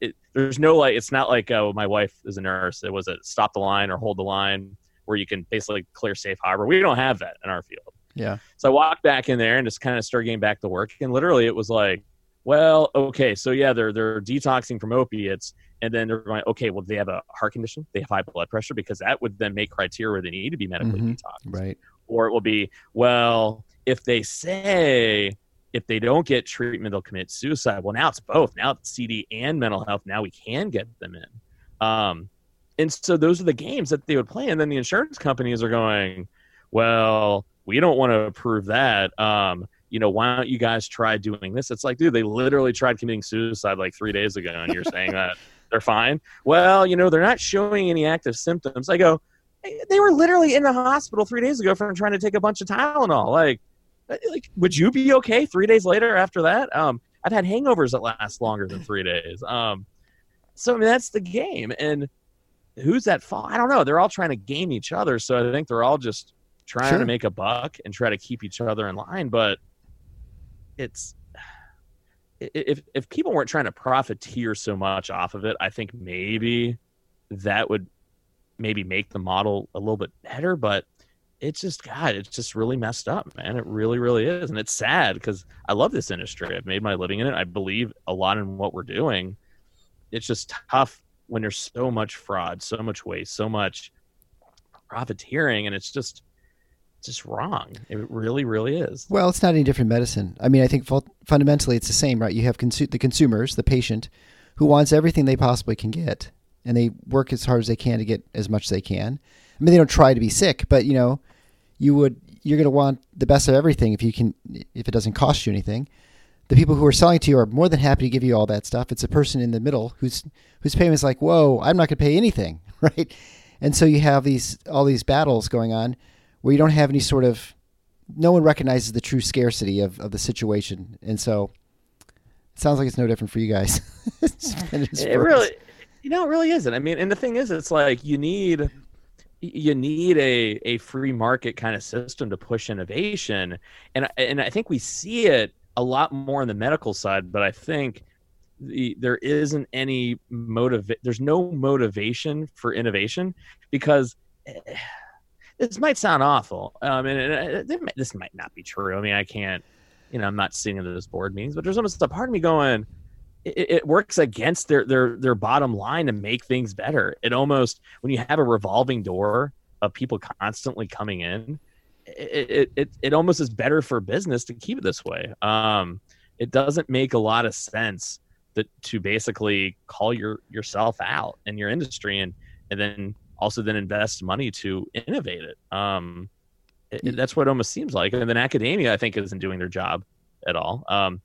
it, "There's no like, it's not like uh, my wife is a nurse. It was a stop the line or hold the line where you can basically clear safe harbor. We don't have that in our field." Yeah. So I walked back in there and just kind of started getting back to work. And literally, it was like, well, okay, so yeah, they're they're detoxing from opiates, and then they're going, okay, well, they have a heart condition, they have high blood pressure, because that would then make criteria where they need to be medically Mhm. detoxed. Right. Or it will be, well, if they say if they don't get treatment, they'll commit suicide. Well, now it's both. Now it's CD and mental health. Now we can get them in. Um, and so those are the games that they would play. And then the insurance companies are going, well, we don't want to approve that. Um, you know, why don't you guys try doing this? It's like, dude, they literally tried committing suicide like three days ago, and you're saying that they're fine. Well, you know, they're not showing any active symptoms. I go, they were literally in the hospital three days ago from trying to take a bunch of Tylenol. Like, like, would you be okay three days later after that? Um, I've had hangovers that last longer than three days. Um, so I mean, that's the game. And who's that fault? I don't know. They're all trying to game each other. So I think they're all just trying Sure. to make a buck and try to keep each other in line. But it's if if people weren't trying to profiteer so much off of it, I think maybe that would maybe make the model a little bit better. But it's just God, it's just really messed up, man. It really, really is, and it's sad because I love this industry. I've made my living in it. I believe a lot in what we're doing. It's just tough when there's so much fraud, so much waste, so much profiteering, and it's just just wrong. It really, really is. Well, it's not any different medicine. I mean, I think fundamentally it's the same, right? You have consu- the consumers, the patient, who wants everything they possibly can get, and they work as hard as they can to get as much as they can. I mean, they don't try to be sick, but you know, you would you're going to want the best of everything if you can, if it doesn't cost you anything. The people who are selling to you are more than happy to give you all that stuff. It's a person in the middle whose whose payment's like, whoa, I'm not going to pay anything, right? And so you have these all these battles going on where you don't have any sort of no one recognizes the true scarcity of, of the situation. And so it sounds like it's no different for you guys. is it really you know it really isn't i mean and the thing is it's like you need you need a, a free market kind of system to push innovation. And and i think we see it a lot more on the medical side but i think the, there isn't any motive there's no motivation for innovation because eh, this might sound awful. Um and, and it this might not be true. I mean i can't you know i'm not sitting in those board meetings but there's almost a part of me going it, it works against their their their bottom line to make things better. It almost when you have a revolving door of people constantly coming in, it it it, it almost is better for business to keep it this way. Um, it doesn't make a lot of sense that to basically call your yourself out in your industry and and then also then invest money to innovate it. Um, it, that's what it almost seems like. And then academia, I think, isn't doing their job at all. Um,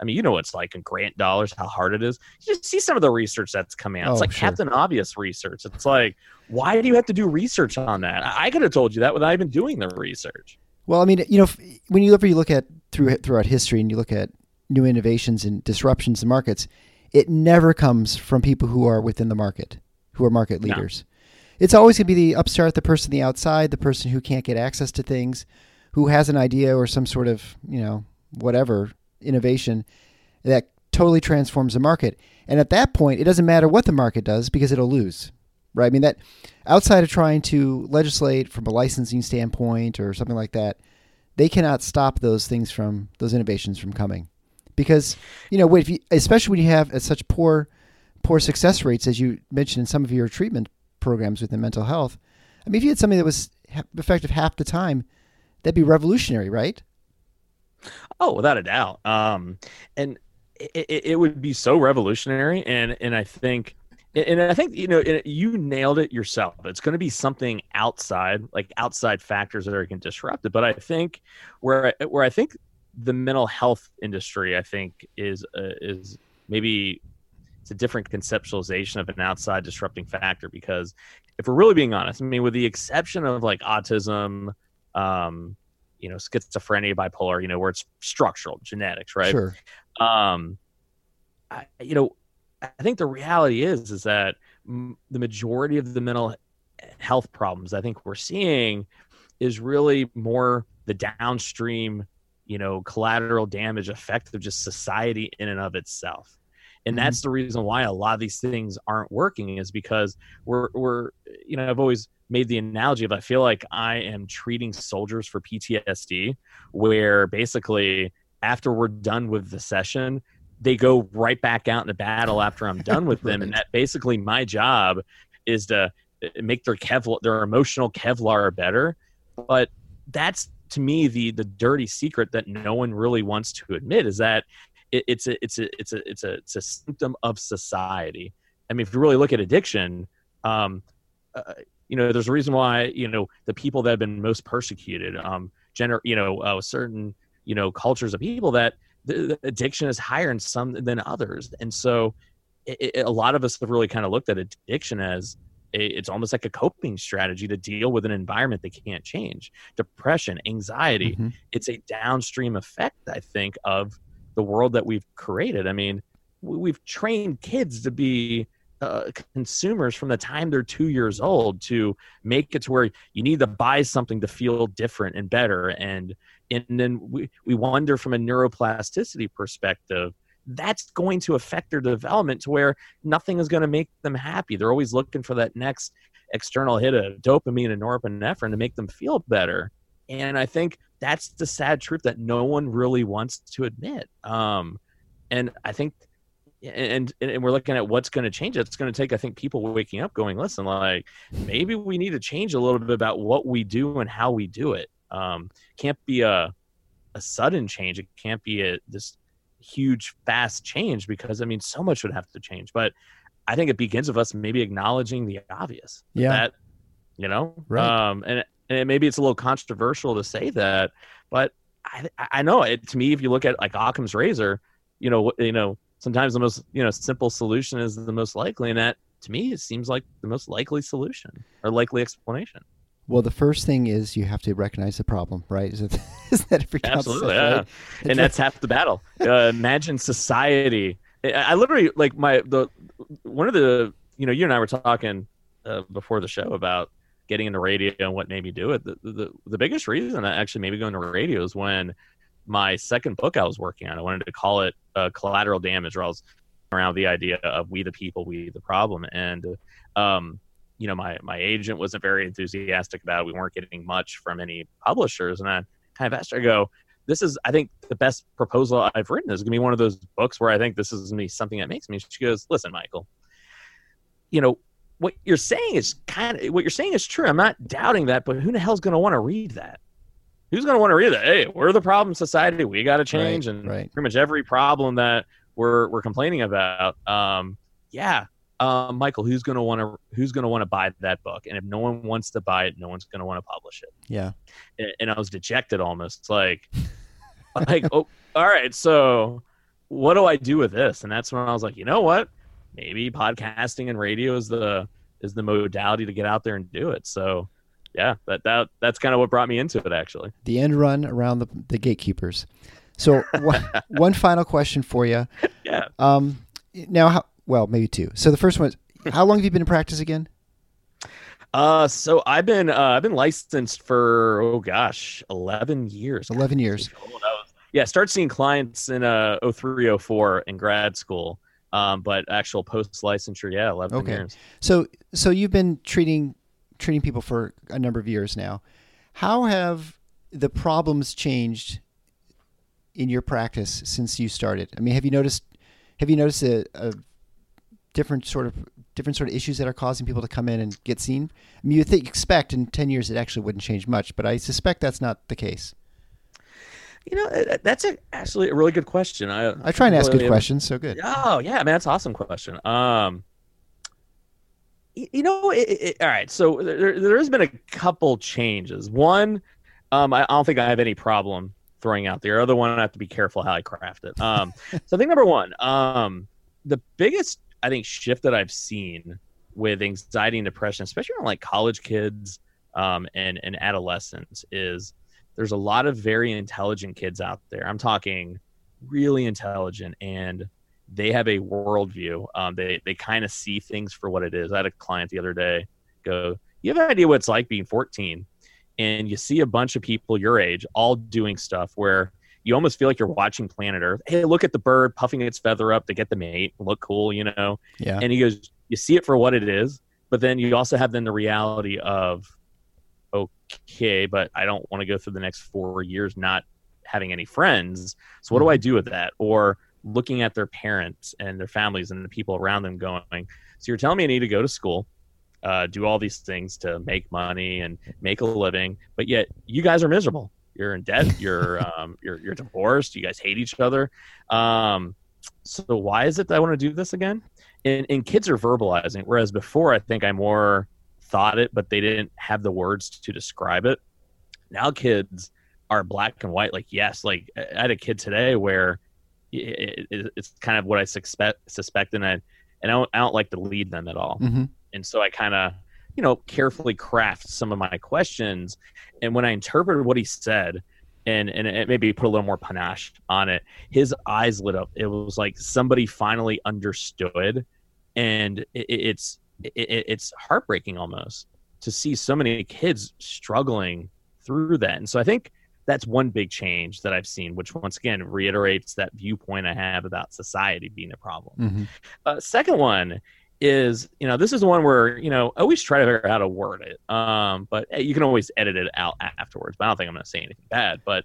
I mean, you know what it's like in grant dollars, how hard it is. You just see some of the research that's coming out. It's Oh, like sure. Captain Obvious research. It's like, why do you have to do research on that? I, could have told you that without even doing the research. Well, I mean, you know, when you look, you look at through throughout history, and you look at new innovations and disruptions in markets, it never comes from people who are within the market, who are market No. leaders. It's always going to be the upstart, the person on the outside, the person who can't get access to things, who has an idea or some sort of you know whatever innovation that totally transforms the market. And at that point, it doesn't matter what the market does because it'll lose, right? I mean that outside of trying to legislate from a licensing standpoint or something like that, they cannot stop those things from those innovations from coming, because you know, you, especially when you have uh, such poor poor success rates as you mentioned in some of your treatment programs within mental health. I mean, if you had something that was effective half the time, that'd be revolutionary, right? Oh, without a doubt. Um, and it, it, it would be so revolutionary, and and I think, and I think you know you nailed it yourself. It's going to be something outside, like outside factors that are going to disrupt it. But I think where I- where I think the mental health industry, I think is uh, is maybe it's a different conceptualization of an outside disrupting factor because if we're really being honest, I mean, with the exception of like autism, um, you know, schizophrenia, bipolar, you know, where it's structural genetics, right? Sure. um I, you know i think the reality is is that m- the majority of the mental health problems i think we're seeing is really more the downstream you know collateral damage effect of just society in and of itself and Mhm. that's the reason why a lot of these things aren't working is because we're we're you know i've always made the analogy of i feel like i am treating soldiers for ptsd where basically after we're done with the session, they go right back out into battle after I'm done with them. And that basically my job is to uh, make their Kevlar, their emotional Kevlar better. But that's to me the the dirty secret that no one really wants to admit is that it, it's a it's a it's a it's a it's a symptom of society. I mean, if you really look at addiction, um, uh, you know, there's a reason why you know the people that have been most persecuted, um, gener, you know, uh, certain you know cultures of people that the, the addiction is higher in some than others. And so it, it, a lot of us have really kind of looked at addiction as a, it's almost like a coping strategy to deal with an environment they can't change. Depression anxiety Mhm. it's a downstream effect i think of the world that we've created. I mean we've trained kids to be uh, consumers from the time they're two years old to make it to where you need to buy something to feel different and better. And and then we, we wonder from a neuroplasticity perspective that's going to affect their development to where nothing is going to make them happy. They're always looking for that next external hit of dopamine and norepinephrine to make them feel better. And i think that's the sad truth that no one really wants to admit. Um, and i think and and we're looking at what's going to change. It's going to take i think people waking up going listen like maybe we need to change a little bit about what we do and how we do it. Um, can't be a a sudden change. It can't be a this huge fast change because i mean so much would have to change. But i think it begins with us maybe acknowledging the obvious. Yeah. that you know Right. um and, and maybe it's a little controversial to say that but i i know it to me if you look at like occam's razor you know you know sometimes the most you know simple solution is the most likely and that to me it seems like the most likely solution or likely explanation Well, the first thing is you have to recognize the problem, right? Is, it, is that every concept, Absolutely, yeah. right? And that's half the battle. Uh, imagine society. I, I literally like my the one of the you know you and I were talking uh, before the show about getting into radio and what made me do it. The, the the biggest reason I actually made me go into radio is when my second book I was working on. I wanted to call it uh, Collateral Damage, I was around the idea of we the people, we the problem, and um, you know my my agent wasn't very enthusiastic about it. We weren't getting much from any publishers, and I kind of asked her, I go, this is I think the best proposal I've written. This is gonna be one of those books where I think this is gonna be something that makes me. She goes, listen, Michael, you know what you're saying is kind of what you're saying is true. I'm not doubting that, but who the hell's gonna want to read that? Who's going to want to read that? Hey, we're the problem society. We got to change, Right, and right. pretty much every problem that we're we're complaining about. Um, yeah, um, Michael, who's going to want to who's going to want to buy that book? And if no one wants to buy it, no one's going to want to publish it. Yeah. And, and I was dejected almost. Like, like, oh, all right, so what do I do with this? And that's when I was like, you know what? Maybe podcasting and radio is the is the modality to get out there and do it. So yeah, that that that's kind of what brought me into it actually. The end run around the, the gatekeepers. So one, one final question for you. Yeah. Um, now, how, well, maybe two. So the first one is, how long have you been in practice again? Uh, so I've been uh, I've been licensed for oh gosh, eleven years. 11 years. Old. I was- yeah, start seeing clients in uh 03, 04 in grad school. Um, but actual post licensure, yeah, eleven Okay. years. So, so you've been treating treating people for a number of years now. How have the problems changed in your practice since you started? I mean, have you noticed have you noticed a, a different sort of different sort of issues that are causing people to come in and get seen? I mean, you think expect in ten years it actually wouldn't change much, but I suspect that's not the case. You know, uh, that's a, actually a really good question. I I try and ask really good questions, so good. Oh yeah, man, that's an awesome question. Um, you know, it, it, all right. So there, there has been a couple changes. One, um, I, don't think I have any problem throwing out there. Other one, I have to be careful how I craft it. Um, so I think number one, um, the biggest I think shift that I've seen with anxiety and depression, especially on like college kids um, and and adolescents, is there's a lot of very intelligent kids out there. I'm talking really intelligent and they have a worldview. Um, they they kind of see things for what it is. I had a client the other day go, "You have an idea what it's like being 14, and you see a bunch of people your age all doing stuff where you almost feel like you're watching Planet Earth. Hey, look at the bird puffing its feather up to get the mate, look cool, you know." Yeah. And he goes, "You see it for what it is, but then you also have then the reality of, okay, but I don't want to go through the next four years not having any friends. So what do I do with that? Or looking at their parents and their families and the people around them going, so you're telling me I need to go to school, uh, do all these things to make money and make a living, but yet you guys are miserable. You're in debt. You're um, you're you're divorced. You guys hate each other. Um, so why is it that I want to do this again? And and kids are verbalizing, whereas before I think I more thought it, but they didn't have the words to describe it. Now kids are black and white. Like yes, like I had a kid today where it, it, it's kind of what I suspect suspect, and I and I don't, I don't like to lead them at all hmm and so I kind of, you know, carefully craft some of my questions. And when I interpreted what he said, and and it maybe put a little more panache on it, his eyes lit up. It was like somebody finally understood, and it, it's it, it's heartbreaking almost to see so many kids struggling through that. And so I think that's one big change that I've seen, which once again reiterates that viewpoint I have about society being a problem. hmm Uh, second one is, you know, this is the one where, you know, I always try to figure out how to word it. Um, but you can always edit it out afterwards. But I don't think I'm going to say anything bad. But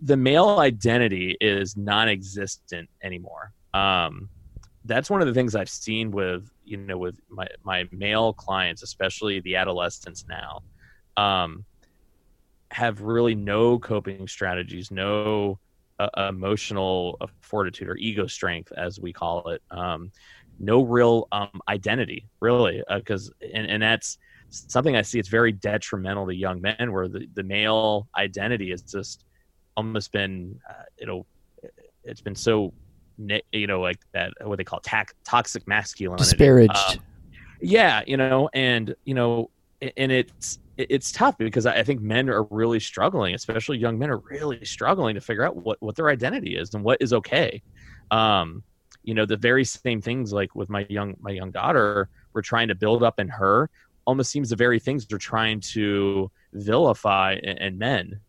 the male identity is non existent anymore. Um, that's one of the things I've seen with, you know, with my, my male clients, especially the adolescents now, um, have really no coping strategies, no uh, emotional fortitude or ego strength, as we call it. Um, no real um, identity, really, because and, and that's something I see. It's very detrimental to young men, where the, the male identity has just almost been, uh, it'll, it's been so, you know, like that what they call tac- toxic masculinity, Disparaged. Um, yeah, you know, and you know, and it's it's tough because I think men are really struggling, especially young men are really struggling to figure out what what their identity is and what is okay. Um, you know, the very same things like with my young my young daughter, we're trying to build up in her. Almost seems the very things they're trying to vilify in, in men,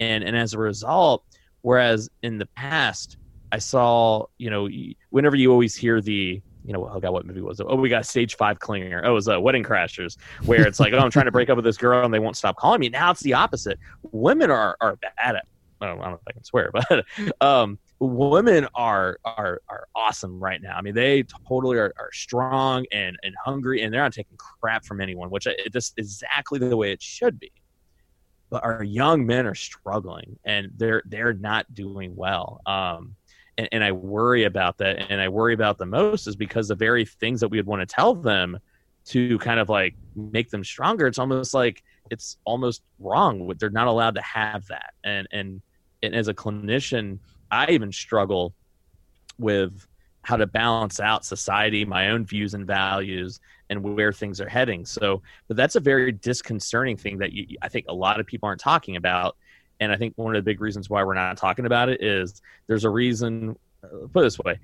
and and as a result, whereas in the past I saw, you know, whenever you always hear the, you know, oh god, what movie was it? Oh, we got stage five clinger. Oh, it was uh, Wedding Crashers, where it's like, oh, I'm trying to break up with this girl and they won't stop calling me. Now it's the opposite. Women are are bad at. I don't, I don't know if I can swear, but um, women are are are awesome right now. I mean, they totally are, are strong and and hungry, and they're not taking crap from anyone, which I, it just exactly the way it should be. but our young men are struggling and they're they're not doing well. Um, and, and I worry about that, and I worry about the most is because the very things that we would want to tell them to kind of like make them stronger. It's almost like it's almost wrong. They're not allowed to have that, and and and as a clinician, I even struggle with how to balance out society, my own views and values, and where things are heading. So, but that's a very disconcerting thing that you, I think a lot of people aren't talking about. And I think one of the big reasons why we're not talking about it is there's a reason. Uh, put it this way: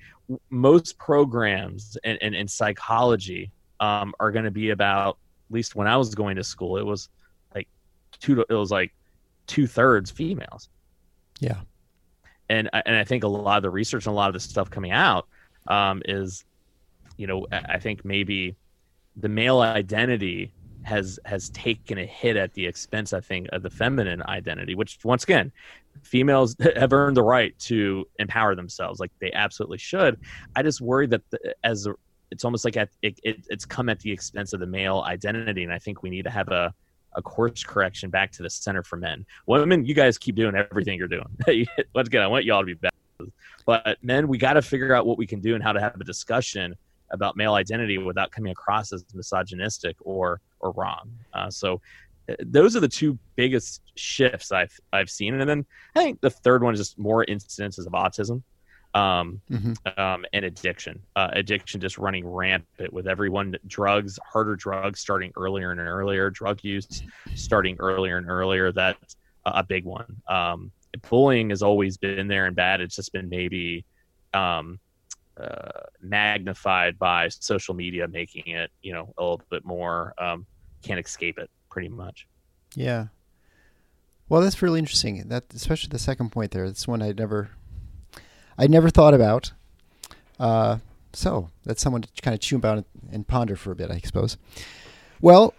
most programs and in, in, in, psychology um, are going to be about. At least when I was going to school, it was like two. It was like two thirds females. Yeah. And and I think a lot of the research and a lot of the stuff coming out um, is, you know, I think maybe the male identity has has taken a hit at the expense, I think, of the feminine identity. Which, once again, females have earned the right to empower themselves, like they absolutely should. I just worry that the, as it's almost like at, it, it, it's come at the expense of the male identity, and I think we need to have a a course correction back to the center for men. Women, you guys keep doing everything you're doing. Once again, I want y'all to be better. But men, we got to figure out what we can do and how to have a discussion about male identity without coming across as misogynistic or or wrong. Uh, so uh, those are the two biggest shifts I've I've seen, and then I think the third one is just more incidences of autism um, mm-hmm. um, and addiction. Uh, addiction just running rampant with everyone. Drugs, harder drugs, starting earlier and earlier. Drug use starting earlier and earlier. That's a big one. Um, bullying has always been there and bad. It's just been maybe um, uh, magnified by social media, making it you know a little bit more. Um, can't escape it, pretty much. Yeah. Well, that's really interesting. That especially the second point there. It's one I'd never, I'd never thought about. Uh, so that's someone to kind of chew about and ponder for a bit, I suppose. Well,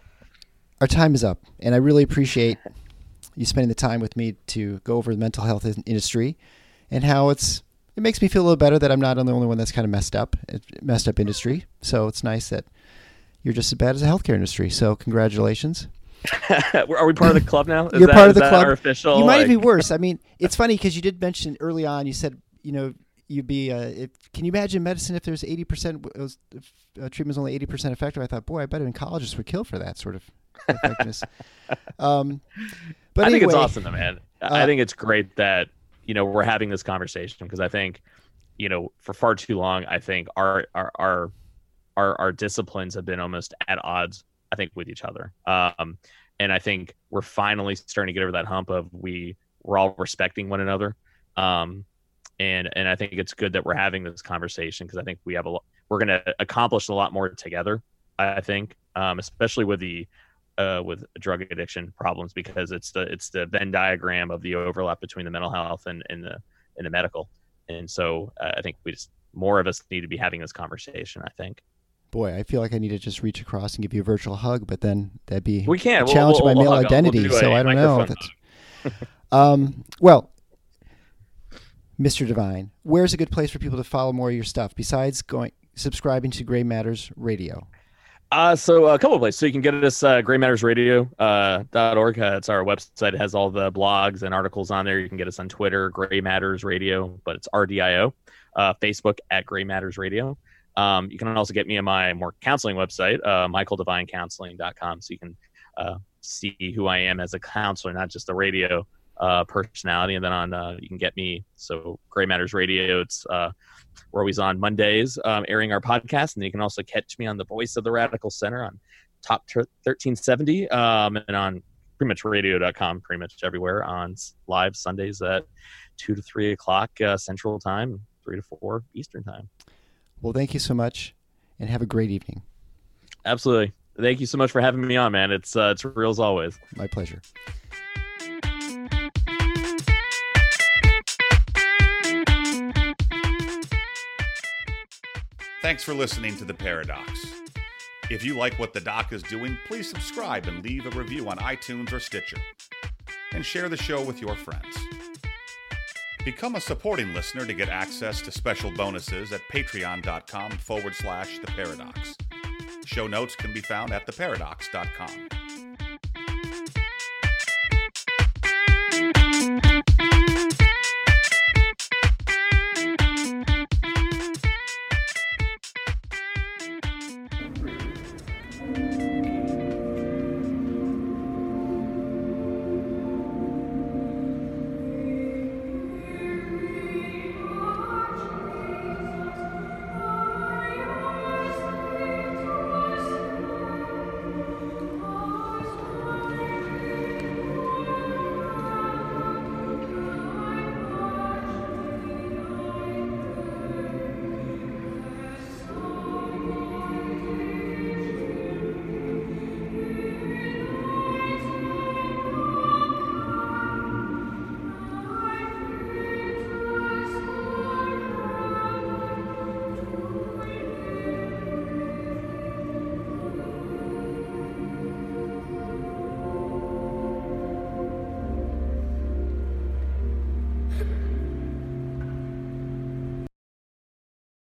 our time is up, and I really appreciate you spending the time with me to go over the mental health industry and how it's it makes me feel a little better that I'm not the only one that's kind of messed up, messed up industry. So it's nice that you're just as bad as the healthcare industry. So congratulations. Are we part of the club now? Is you're that, part of the club. official, you might like... be worse. I mean, it's funny because you did mention early on. You said you know you'd be. Uh, if, can you imagine medicine if there's 80 percent? Uh, treatment was only 80 percent effective. I thought, boy, I bet oncologists would kill for that sort of effectiveness. um, but I anyway, think it's awesome, man. Uh, I think it's great that you know we're having this conversation because I think you know for far too long I think our our our our, our disciplines have been almost at odds I think with each other. Um, and I think we're finally starting to get over that hump of we we're all respecting one another. Um, and and I think it's good that we're having this conversation because I think we have a lot, we're going to accomplish a lot more together. I think, um, especially with the uh, with drug addiction problems because it's the it's the Venn diagram of the overlap between the mental health and, and the and the medical. And so uh, I think we just more of us need to be having this conversation. I think. Boy, I feel like I need to just reach across and give you a virtual hug, but then that'd be we can't challenge we'll, we'll, my male identity. We'll do so I don't know. um, well, Mr. DeVine, where's a good place for people to follow more of your stuff besides going subscribing to Gray Matters Radio? Uh, so a couple of places. So you can get us uh, graymattersradio.org. Uh, .org. uh, it's our website. It has all the blogs and articles on there. You can get us on Twitter, Gray Matters Radio, but it's RDIO. Uh, Facebook at Gray Matters Radio. Um, you can also get me on my more counseling website, uh, michaeldevinecounseling.com. So you can uh, see who I am as a counselor, not just a radio uh, personality. And then on, uh, you can get me. So Gray Matters Radio. It's uh, we're always on Mondays um, airing our podcast, and you can also catch me on the Voice of the Radical Center on Top 1370 um, and on pretty much radio.com, pretty much everywhere on live Sundays at 2 to 3 o'clock uh, Central Time, 3 to 4 Eastern Time. Well, thank you so much, and have a great evening. Absolutely. Thank you so much for having me on, man. It's uh, it's real as always. My pleasure. Thanks for listening to The Paradox. If you like what the doc is doing, please subscribe and leave a review on iTunes or Stitcher. And share the show with your friends. Become a supporting listener to get access to special bonuses at patreon.com forward slash the paradox. Show notes can be found at theparadox.com.